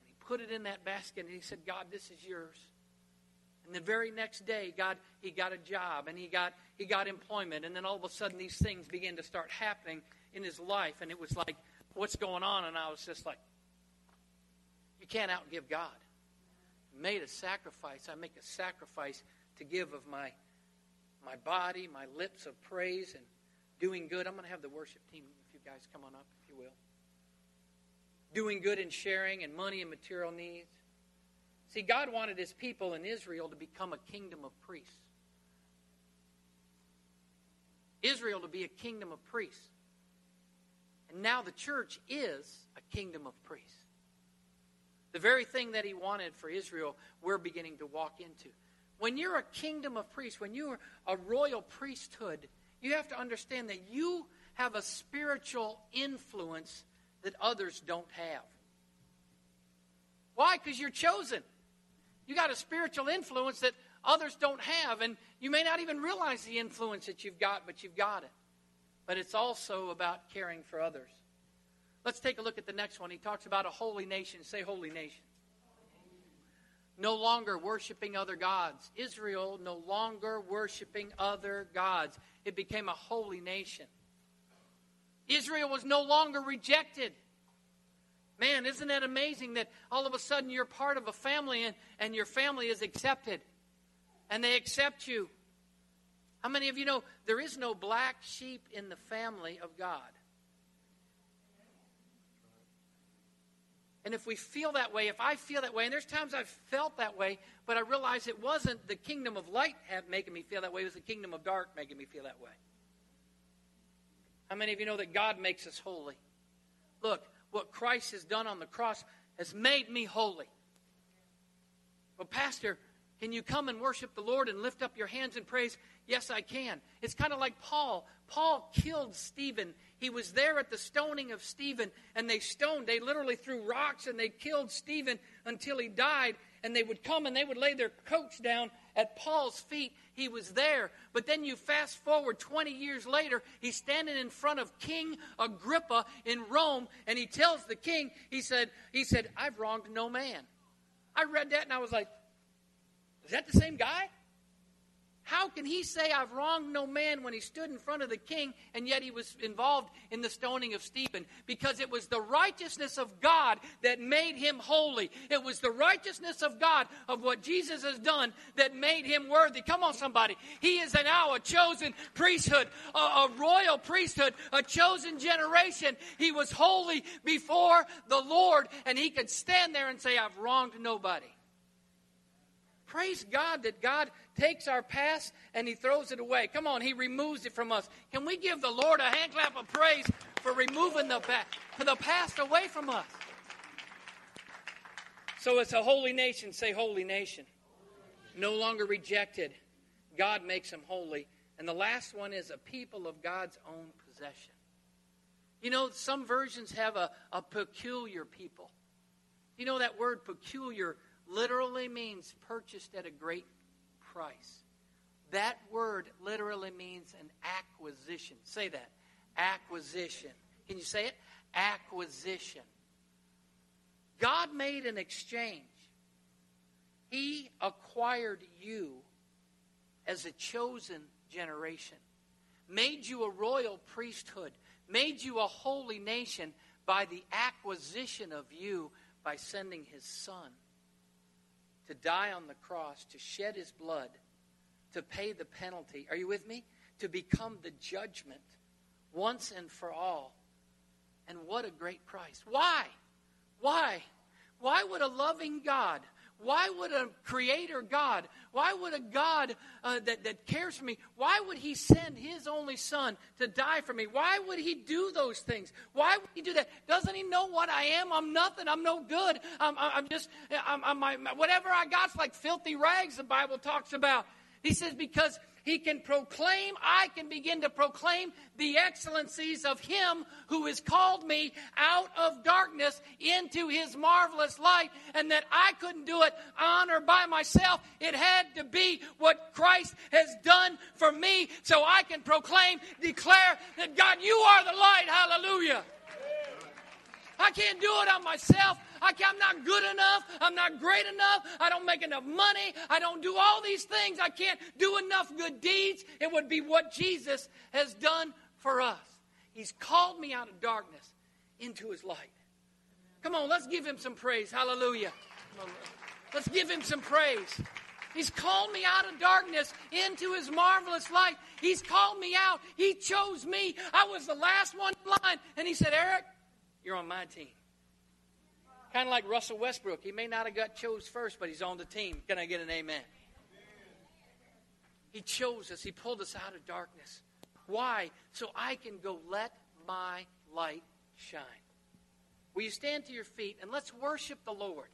And he put it in that basket and he said, God, this is yours. And the very next day, God, he got a job and he got, he got employment. And then all of a sudden, these things began to start happening in his life. And it was like, what's going on? And I was just like, you can't outgive God. I made a sacrifice. I make a sacrifice to give of my my body, my lips of praise and doing good. I'm going to have the worship team, if you guys come on up, if you will. Doing good and sharing and money and material needs. See, God wanted his people in Israel to become a kingdom of priests. Israel to be a kingdom of priests. And now the church is a kingdom of priests. The very thing that he wanted for Israel, we're beginning to walk into. When you're a kingdom of priests, when you're a royal priesthood, you have to understand that you have a spiritual influence that others don't have. Why? Because you're chosen. You got a spiritual influence that others don't have. And you may not even realize the influence that you've got, but you've got it. But it's also about caring for others. Let's take a look at the next one. He talks about a holy nation. Say, holy nation. No longer worshiping other gods. Israel no longer worshiping other gods. It became a holy nation. Israel was no longer rejected. Man, isn't that amazing that all of a sudden you're part of a family and, and your family is accepted and they accept you? How many of you know there is no black sheep in the family of God? And if we feel that way, if I feel that way, and there's times I've felt that way, but I realize it wasn't the kingdom of light making me feel that way, it was the kingdom of dark making me feel that way. How many of you know that God makes us holy? Look, what Christ has done on the cross has made me holy. Well, Pastor, can you come and worship the Lord and lift up your hands in praise? Yes, I can. It's kind of like Paul. Paul killed Stephen. He was there at the stoning of Stephen, and they stoned. They literally threw rocks and they killed Stephen until he died. And they would come and they would lay their coats down at Paul's feet. He was there. But then you fast forward 20 years later, he's standing in front of King Agrippa in Rome, and he tells the king, he said, he said, I've wronged no man. I read that and I was like, is that the same guy? How can he say, I've wronged no man when he stood in front of the king and yet he was involved in the stoning of Stephen? Because it was the righteousness of God that made him holy. It was the righteousness of God of what Jesus has done that made him worthy. Come on, somebody. He is now a chosen priesthood, a, a royal priesthood, a chosen generation. He was holy before the Lord and he could stand there and say, I've wronged nobody. Praise God that God takes our past and He throws it away. Come on, He removes it from us. Can we give the Lord a hand clap of praise for removing the past, for the past away from us? So it's a holy nation. Say, holy nation. No longer rejected. God makes them holy. And the last one is a people of God's own possession. You know, some versions have a, a peculiar people. You know that word peculiar literally means purchased at a great price. That word literally means an acquisition. Say that. Acquisition. Can you say it? Acquisition. God made an exchange. He acquired you as a chosen generation, made you a royal priesthood, made you a holy nation by the acquisition of you by sending his son to die on the cross, to shed his blood, to pay the penalty. Are you with me? To become the judgment once and for all. And what a great price. Why? Why? Why would a loving God why would a creator God, why would a God uh, that, that cares for me, why would he send his only son to die for me? Why would he do those things? Why would he do that? Doesn't he know what I am? I'm nothing. I'm no good. I'm, I'm just, I'm, I'm, my, whatever I got's like filthy rags, the Bible talks about. He says, because he can proclaim, I can begin to proclaim the excellencies of Him who has called me out of darkness into His marvelous light, and that I couldn't do it on or by myself. It had to be what Christ has done for me, so I can proclaim, declare that God, you are the light. Hallelujah. I can't do it on myself. I am not good enough. I'm not great enough. I don't make enough money. I don't do all these things. I can't do enough good deeds. It would be what Jesus has done for us. He's called me out of darkness into his light. Come on, let's give him some praise. Hallelujah. Let's give him some praise. He's called me out of darkness into his marvelous light. He's called me out. He chose me. I was the last one blind. And he said, Eric, you're on my team. Kind of like Russell Westbrook. He may not have got chose first, but he's on the team. Can I get an amen? He chose us. He pulled us out of darkness. Why? So I can go let my light shine. Will you stand to your feet and let's worship the Lord?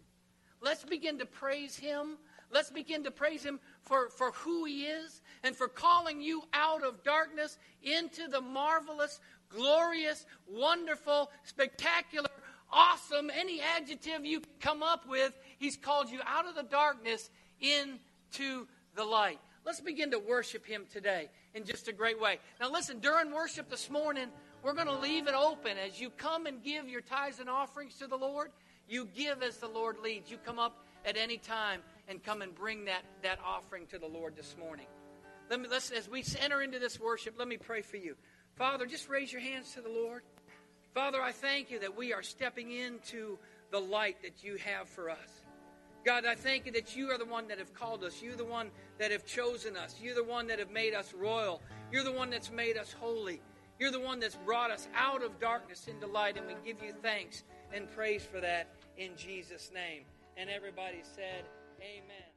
Let's begin to praise Him. Let's begin to praise Him for, for who He is and for calling you out of darkness into the marvelous, glorious, wonderful, spectacular, awesome, any adjective you come up with, He's called you out of the darkness into the light. Let's begin to worship Him today in just a great way. Now, listen, during worship this morning, we're going to leave it open. As you come and give your tithes and offerings to the Lord, you give as the Lord leads. You come up at any time and come and bring that, that offering to the Lord this morning. Let me, let's, as we enter into this worship, let me pray for you. Father, just raise your hands to the Lord. Father, I thank you that we are stepping into the light that you have for us. God, I thank you that you are the one that have called us. You're the one that have chosen us. You're the one that have made us royal. You're the one that's made us holy. You're the one that's brought us out of darkness into light, and we give you thanks and praise for that in Jesus' name. And everybody said, Amen.